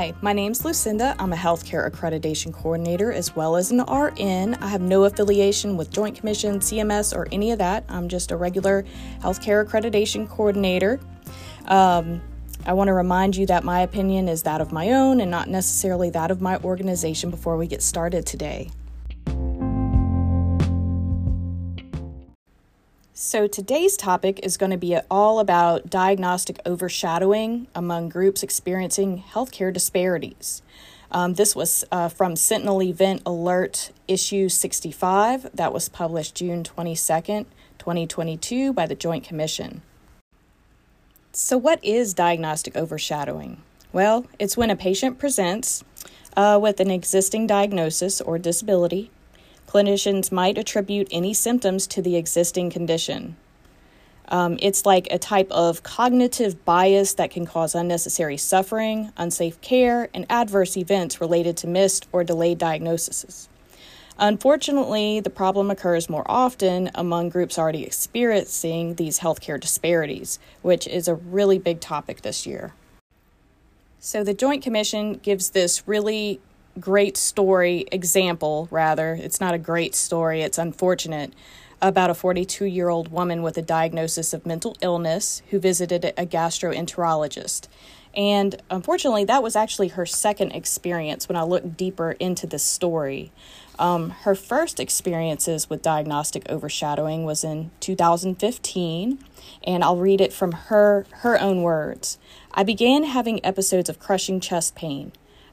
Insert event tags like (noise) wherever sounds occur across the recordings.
Hi, my name's Lucinda. I'm a healthcare accreditation coordinator as well as an RN. I have no affiliation with Joint Commission, CMS, or any of that. I'm just a regular healthcare accreditation coordinator. Um, I want to remind you that my opinion is that of my own and not necessarily that of my organization before we get started today. So, today's topic is going to be all about diagnostic overshadowing among groups experiencing healthcare disparities. Um, this was uh, from Sentinel Event Alert issue 65 that was published June 22nd, 2022 by the Joint Commission. So, what is diagnostic overshadowing? Well, it's when a patient presents uh, with an existing diagnosis or disability Clinicians might attribute any symptoms to the existing condition. Um, it's like a type of cognitive bias that can cause unnecessary suffering, unsafe care, and adverse events related to missed or delayed diagnoses. Unfortunately, the problem occurs more often among groups already experiencing these healthcare disparities, which is a really big topic this year. So, the Joint Commission gives this really great story example, rather. It's not a great story, it's unfortunate, about a 42 year old woman with a diagnosis of mental illness who visited a gastroenterologist. And unfortunately, that was actually her second experience when I looked deeper into this story. Um, her first experiences with diagnostic overshadowing was in 2015, and I'll read it from her, her own words. I began having episodes of crushing chest pain.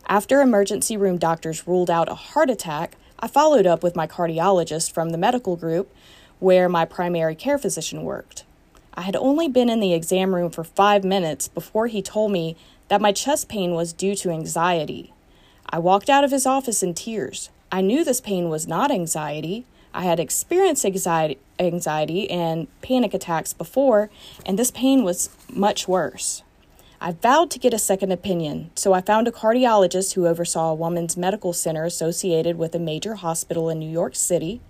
After emergency room doctors ruled out a heart attack, I followed up with my cardiologist from the medical group where my primary care physician worked. I had only been in the exam room for five minutes before he told me that my chest pain was due to anxiety. I walked out of his office in tears. I knew this pain was not anxiety. I had experienced anxiety, anxiety and panic attacks before, and this pain was much worse. I vowed to get a second opinion, so I found a cardiologist who oversaw a woman's medical center associated with a major hospital in New York City.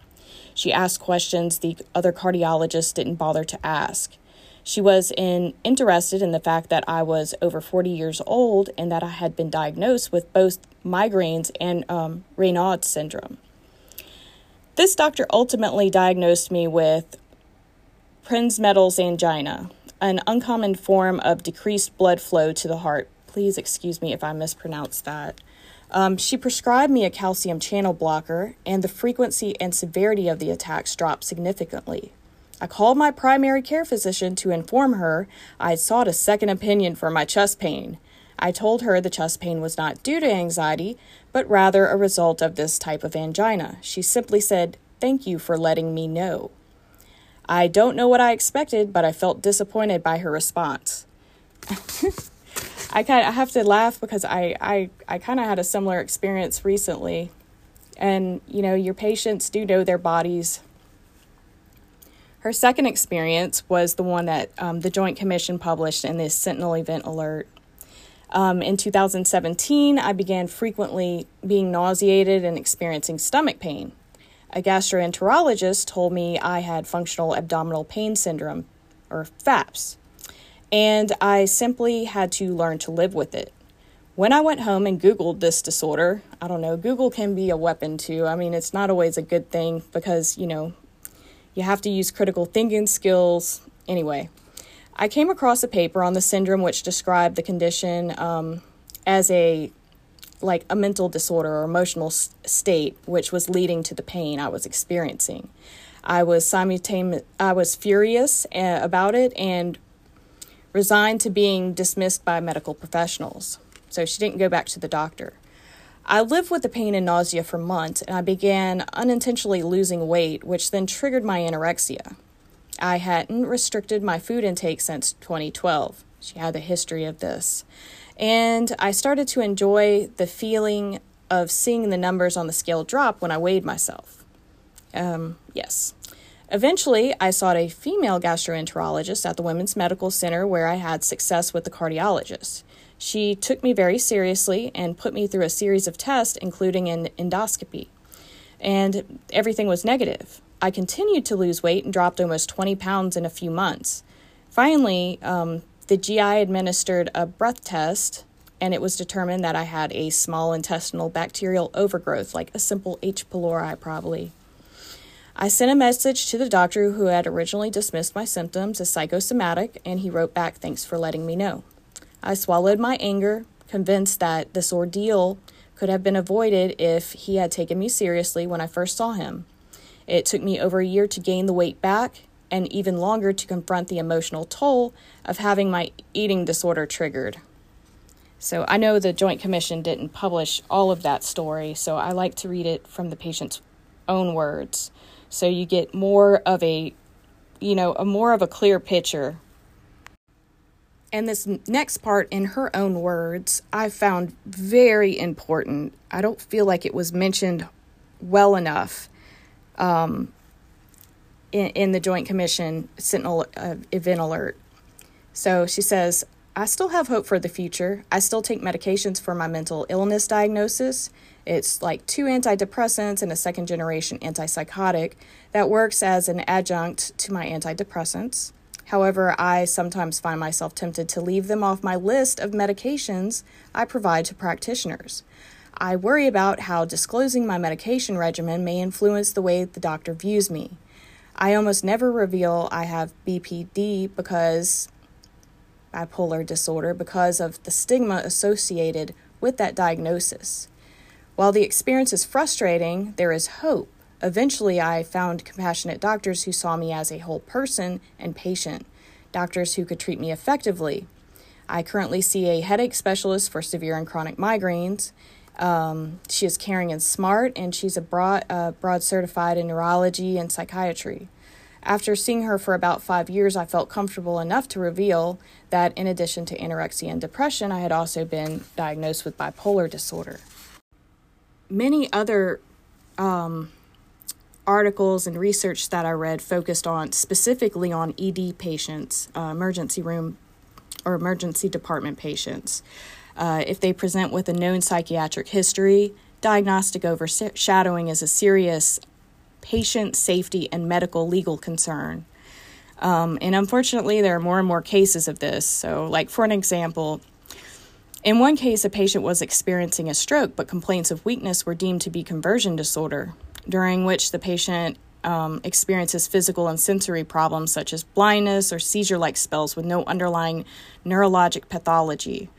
She asked questions the other cardiologists didn't bother to ask. She was in, interested in the fact that I was over 40 years old and that I had been diagnosed with both migraines and um, Raynaud syndrome. This doctor ultimately diagnosed me with Prinzmetal's angina, an uncommon form of decreased blood flow to the heart. Please excuse me if I mispronounce that. Um, she prescribed me a calcium channel blocker, and the frequency and severity of the attacks dropped significantly. I called my primary care physician to inform her I sought a second opinion for my chest pain. I told her the chest pain was not due to anxiety, but rather a result of this type of angina. She simply said, Thank you for letting me know. I don't know what I expected, but I felt disappointed by her response. (laughs) I kind of have to laugh because I I, I kind of had a similar experience recently. And you know, your patients do know their bodies. Her second experience was the one that um, the Joint Commission published in this Sentinel Event Alert. Um, in 2017, I began frequently being nauseated and experiencing stomach pain. A gastroenterologist told me I had functional abdominal pain syndrome, or FAPS, and I simply had to learn to live with it. When I went home and Googled this disorder, I don't know, Google can be a weapon too. I mean, it's not always a good thing because, you know, you have to use critical thinking skills. Anyway, I came across a paper on the syndrome which described the condition um, as a like a mental disorder or emotional state which was leading to the pain I was experiencing. I was simultaneous I was furious uh, about it and resigned to being dismissed by medical professionals. So she didn't go back to the doctor. I lived with the pain and nausea for months and I began unintentionally losing weight, which then triggered my anorexia. I hadn't restricted my food intake since 2012. She had a history of this. And I started to enjoy the feeling of seeing the numbers on the scale drop when I weighed myself. Um, yes. Eventually, I sought a female gastroenterologist at the Women's Medical Center where I had success with the cardiologist. She took me very seriously and put me through a series of tests, including an endoscopy. And everything was negative. I continued to lose weight and dropped almost 20 pounds in a few months. Finally, um, the GI administered a breath test and it was determined that I had a small intestinal bacterial overgrowth, like a simple H. pylori, probably. I sent a message to the doctor who had originally dismissed my symptoms as psychosomatic, and he wrote back, Thanks for letting me know. I swallowed my anger, convinced that this ordeal could have been avoided if he had taken me seriously when I first saw him. It took me over a year to gain the weight back, and even longer to confront the emotional toll of having my eating disorder triggered. So I know the Joint Commission didn't publish all of that story, so I like to read it from the patient's own words. So you get more of a, you know, a more of a clear picture. And this next part, in her own words, I found very important. I don't feel like it was mentioned well enough um, in, in the Joint Commission Sentinel uh, event alert. So she says, I still have hope for the future. I still take medications for my mental illness diagnosis. It's like two antidepressants and a second generation antipsychotic that works as an adjunct to my antidepressants. However, I sometimes find myself tempted to leave them off my list of medications I provide to practitioners. I worry about how disclosing my medication regimen may influence the way the doctor views me. I almost never reveal I have BPD because bipolar disorder because of the stigma associated with that diagnosis. While the experience is frustrating, there is hope. Eventually, I found compassionate doctors who saw me as a whole person and patient, doctors who could treat me effectively. I currently see a headache specialist for severe and chronic migraines, um, she is caring and smart, and she's a broad, uh, broad certified in neurology and psychiatry. After seeing her for about five years, I felt comfortable enough to reveal that in addition to anorexia and depression, I had also been diagnosed with bipolar disorder. Many other um, articles and research that I read focused on specifically on ED patients, uh, emergency room or emergency department patients. Uh, if they present with a known psychiatric history, diagnostic overshadowing is a serious patient safety and medical legal concern. Um, and unfortunately, there are more and more cases of this. So, like for an example, in one case, a patient was experiencing a stroke, but complaints of weakness were deemed to be conversion disorder, during which the patient um, experiences physical and sensory problems such as blindness or seizure like spells with no underlying neurologic pathology.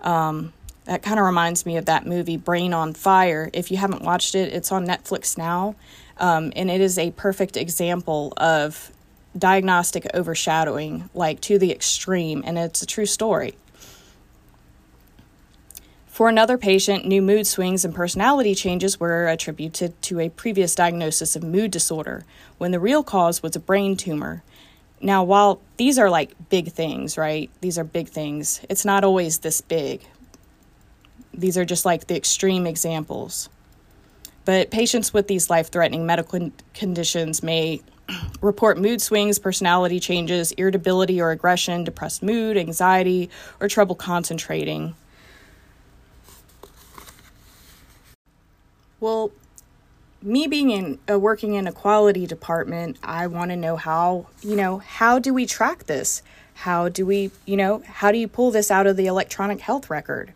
Um, that kind of reminds me of that movie Brain on Fire. If you haven't watched it, it's on Netflix now, um, and it is a perfect example of diagnostic overshadowing, like to the extreme, and it's a true story. For another patient, new mood swings and personality changes were attributed to a previous diagnosis of mood disorder, when the real cause was a brain tumor. Now, while these are like big things, right? These are big things. It's not always this big. These are just like the extreme examples. But patients with these life threatening medical conditions may (clears throat) report mood swings, personality changes, irritability or aggression, depressed mood, anxiety, or trouble concentrating. Well, me being in uh, working in a quality department, I want to know how, you know, how do we track this? How do we, you know, how do you pull this out of the electronic health record?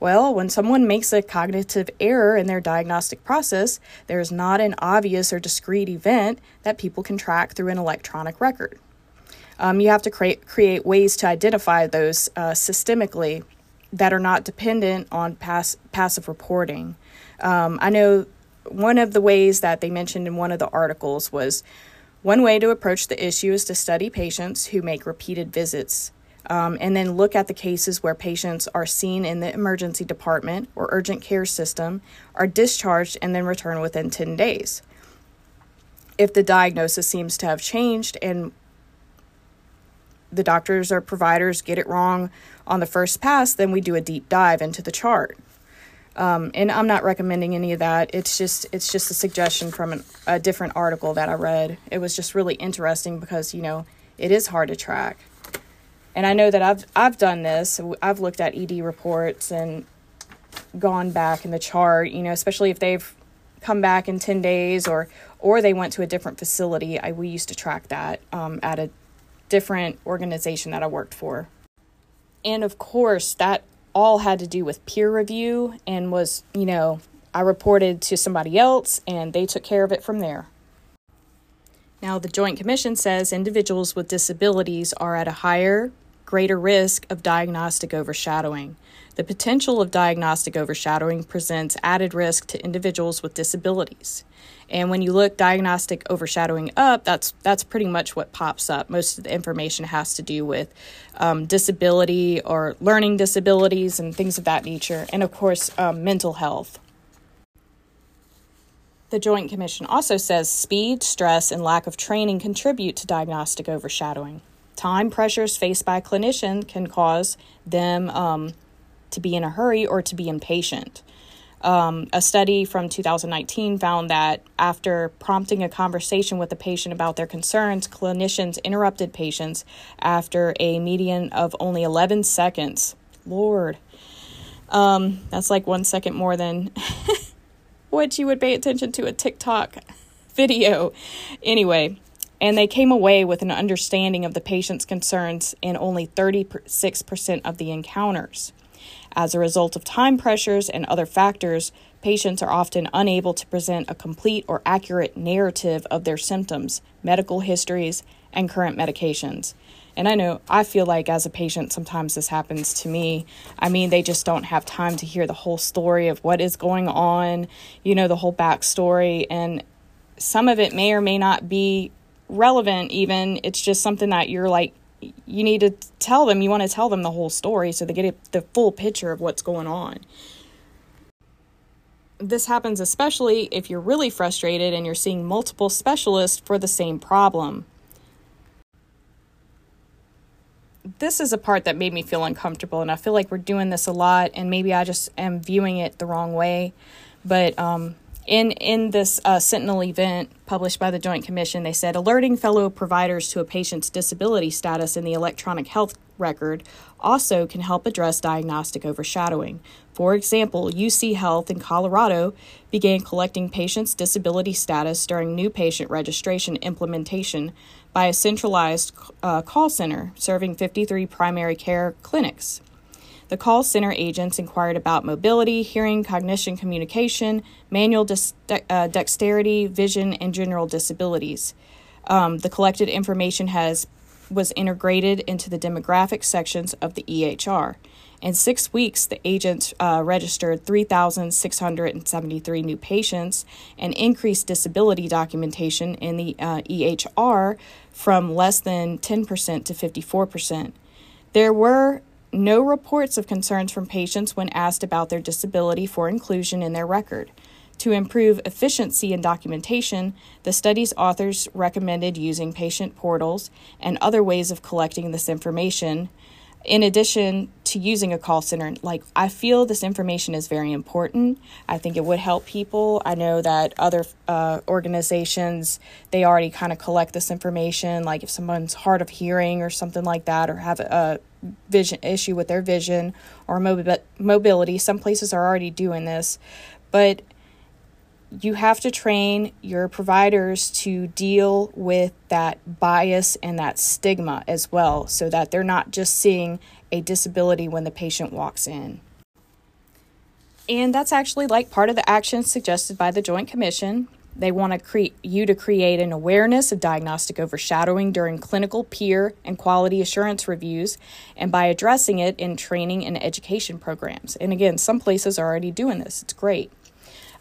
Well, when someone makes a cognitive error in their diagnostic process, there's not an obvious or discrete event that people can track through an electronic record. Um, you have to create create ways to identify those uh, systemically that are not dependent on pass, passive reporting. Um, I know one of the ways that they mentioned in one of the articles was one way to approach the issue is to study patients who make repeated visits um, and then look at the cases where patients are seen in the emergency department or urgent care system, are discharged, and then return within 10 days. If the diagnosis seems to have changed and the doctors or providers get it wrong on the first pass, then we do a deep dive into the chart. Um, and I'm not recommending any of that. It's just it's just a suggestion from an, a different article that I read. It was just really interesting because you know it is hard to track, and I know that I've I've done this. I've looked at ED reports and gone back in the chart. You know, especially if they've come back in ten days or or they went to a different facility. I we used to track that um, at a different organization that I worked for, and of course that all had to do with peer review and was, you know, I reported to somebody else and they took care of it from there. Now, the Joint Commission says individuals with disabilities are at a higher, greater risk of diagnostic overshadowing. The potential of diagnostic overshadowing presents added risk to individuals with disabilities. And when you look diagnostic overshadowing up, that's that's pretty much what pops up. Most of the information has to do with um, disability or learning disabilities and things of that nature, and of course, um, mental health. The Joint Commission also says speed, stress, and lack of training contribute to diagnostic overshadowing. Time pressures faced by a clinician can cause them um, to be in a hurry or to be impatient. Um, a study from 2019 found that after prompting a conversation with a patient about their concerns, clinicians interrupted patients after a median of only 11 seconds. Lord, um, that's like one second more than (laughs) what you would pay attention to a TikTok (laughs) video. Anyway, and they came away with an understanding of the patient's concerns in only 36% of the encounters. As a result of time pressures and other factors, patients are often unable to present a complete or accurate narrative of their symptoms, medical histories, and current medications. And I know I feel like as a patient, sometimes this happens to me. I mean, they just don't have time to hear the whole story of what is going on, you know, the whole backstory. And some of it may or may not be relevant, even. It's just something that you're like, you need to tell them, you want to tell them the whole story so they get the full picture of what's going on. This happens especially if you're really frustrated and you're seeing multiple specialists for the same problem. This is a part that made me feel uncomfortable, and I feel like we're doing this a lot, and maybe I just am viewing it the wrong way. But um, in in this uh, Sentinel event published by the Joint Commission, they said alerting fellow providers to a patient's disability status in the electronic health record also can help address diagnostic overshadowing. For example, UC Health in Colorado began collecting patients' disability status during new patient registration implementation by a centralized uh, call center serving 53 primary care clinics. The call center agents inquired about mobility, hearing, cognition, communication, manual de- uh, dexterity, vision, and general disabilities. Um, the collected information has was integrated into the demographic sections of the EHR. In six weeks, the agents uh, registered 3,673 new patients and increased disability documentation in the uh, EHR from less than 10% to 54%. There were no reports of concerns from patients when asked about their disability for inclusion in their record. To improve efficiency in documentation, the study's authors recommended using patient portals and other ways of collecting this information in addition to using a call center like i feel this information is very important. I think it would help people. I know that other uh, organizations they already kind of collect this information like if someone's hard of hearing or something like that or have a vision issue with their vision or mobility. Some places are already doing this. But you have to train your providers to deal with that bias and that stigma as well so that they're not just seeing a disability when the patient walks in. And that's actually like part of the actions suggested by the Joint Commission. They want to create you to create an awareness of diagnostic overshadowing during clinical peer and quality assurance reviews and by addressing it in training and education programs. And again, some places are already doing this. It's great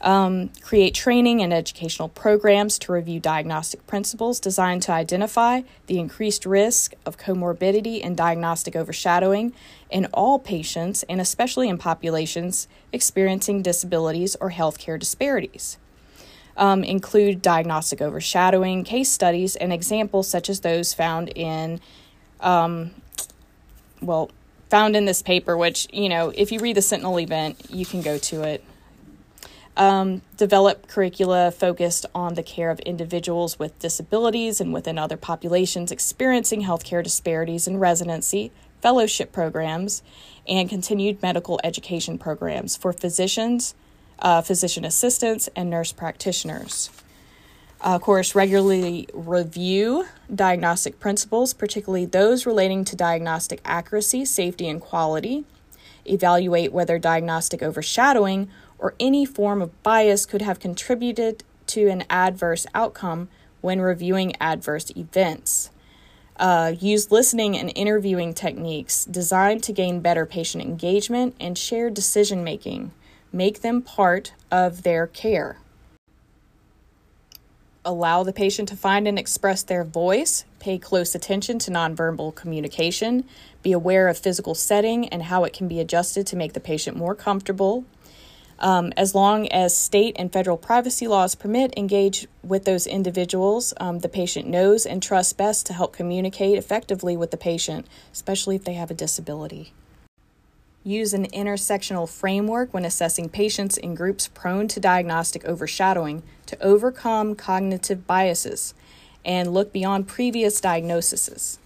um, create training and educational programs to review diagnostic principles designed to identify the increased risk of comorbidity and diagnostic overshadowing in all patients, and especially in populations experiencing disabilities or healthcare disparities. Um, include diagnostic overshadowing, case studies, and examples such as those found in, um, well, found in this paper, which, you know, if you read the Sentinel event, you can go to it um, develop curricula focused on the care of individuals with disabilities and within other populations experiencing healthcare disparities in residency, fellowship programs, and continued medical education programs for physicians, uh, physician assistants, and nurse practitioners. Uh, of course, regularly review diagnostic principles, particularly those relating to diagnostic accuracy, safety, and quality evaluate whether diagnostic overshadowing or any form of bias could have contributed to an adverse outcome when reviewing adverse events. Uh, use listening and interviewing techniques designed to gain better patient engagement and shared decision making. Make them part of their care. Allow the patient to find and express their voice. Pay close attention to nonverbal communication. Be aware of physical setting and how it can be adjusted to make the patient more comfortable. Um, as long as state and federal privacy laws permit, engage with those individuals um, the patient knows and trusts best to help communicate effectively with the patient, especially if they have a disability. Use an intersectional framework when assessing patients in groups prone to diagnostic overshadowing to overcome cognitive biases and look beyond previous diagnoses.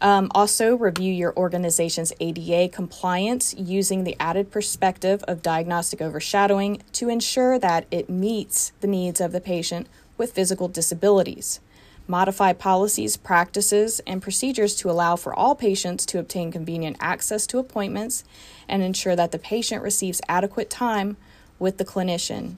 Um, also, review your organization's ADA compliance using the added perspective of diagnostic overshadowing to ensure that it meets the needs of the patient with physical disabilities. Modify policies, practices, and procedures to allow for all patients to obtain convenient access to appointments and ensure that the patient receives adequate time with the clinician.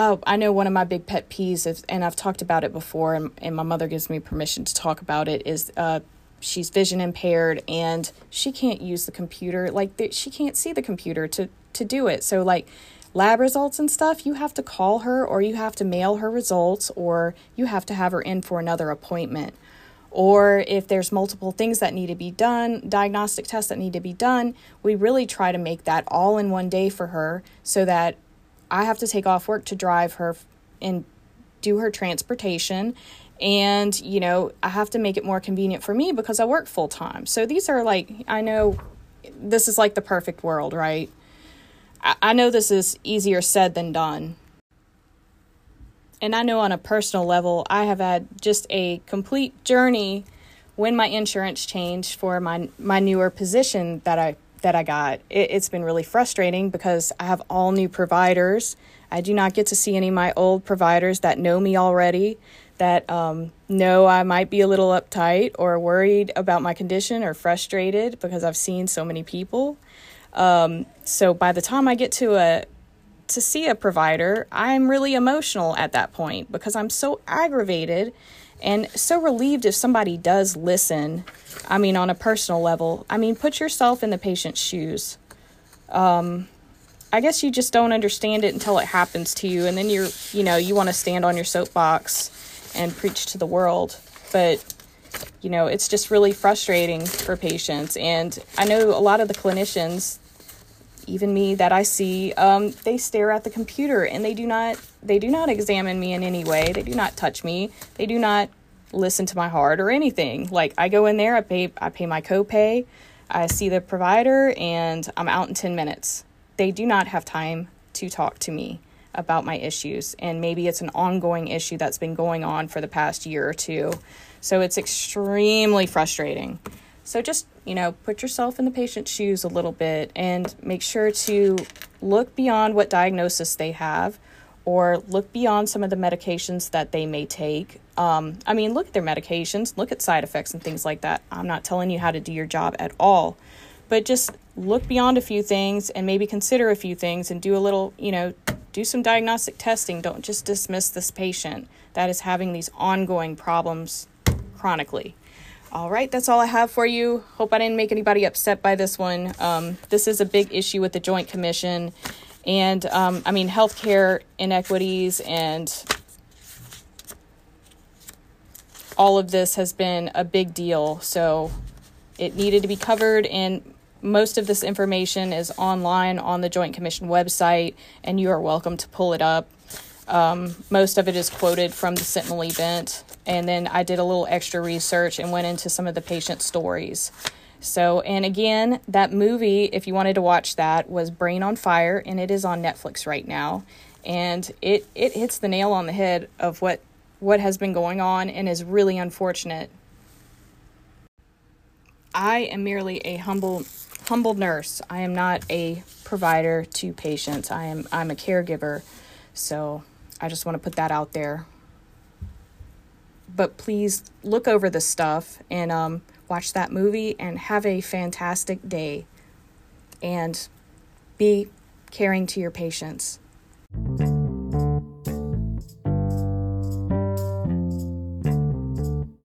Oh, I know one of my big pet peeves, is, and I've talked about it before, and, and my mother gives me permission to talk about it, is uh, she's vision impaired and she can't use the computer. Like, she can't see the computer to, to do it. So, like, lab results and stuff, you have to call her or you have to mail her results or you have to have her in for another appointment. Or if there's multiple things that need to be done, diagnostic tests that need to be done, we really try to make that all in one day for her so that I have to take off work to drive her and do her transportation. And, you know, I have to make it more convenient for me because I work full time. So these are like, I know this is like the perfect world, right? I, know this is easier said than done. And I know on a personal level, I have had just a complete journey when my insurance changed for my my newer position that I that I got. It, it's been really frustrating because I have all new providers. I do not get to see any of my old providers that know me already, that um, know I might be a little uptight or worried about my condition or frustrated because I've seen so many people. Um, so by the time I get to a to see a provider, I'm really emotional at that point because I'm so aggravated and so relieved if somebody does listen. I mean, on a personal level, I mean, put yourself in the patient's shoes. Um, I guess you just don't understand it until it happens to you, and then you're, you know, you want to stand on your soapbox and preach to the world. But, you know, it's just really frustrating for patients. And I know a lot of the clinicians, even me that I see, um, they stare at the computer and they do not they do not examine me in any way. They do not touch me. They do not listen to my heart or anything. Like I go in there, I pay I pay my copay, I see the provider and I'm out in 10 minutes. They do not have time to talk to me about my issues and maybe it's an ongoing issue that's been going on for the past year or two. So it's extremely frustrating. So just, you know, put yourself in the patient's shoes a little bit and make sure to look beyond what diagnosis they have or look beyond some of the medications that they may take. Um, I mean, look at their medications, look at side effects and things like that. I'm not telling you how to do your job at all, but just look beyond a few things and maybe consider a few things and do a little, you know, do some diagnostic testing. Don't just dismiss this patient that is having these ongoing problems chronically. All right, that's all I have for you. Hope I didn't make anybody upset by this one. Um, this is a big issue with the Joint Commission, and um, I mean, healthcare inequities and all of this has been a big deal. So it needed to be covered, and most of this information is online on the Joint Commission website, and you are welcome to pull it up. Um, most of it is quoted from the Sentinel event, and then I did a little extra research and went into some of the patient stories. So, and again, that movie, if you wanted to watch that, was Brain on Fire, and it is on Netflix right now. And it, it hits the nail on the head of what, what has been going on and is really unfortunate. I am merely a humble humble nurse. I am not a provider to patients. I am I'm a caregiver. So I just want to put that out there. But please look over the stuff and um watch that movie and have a fantastic day. and be caring to your patients.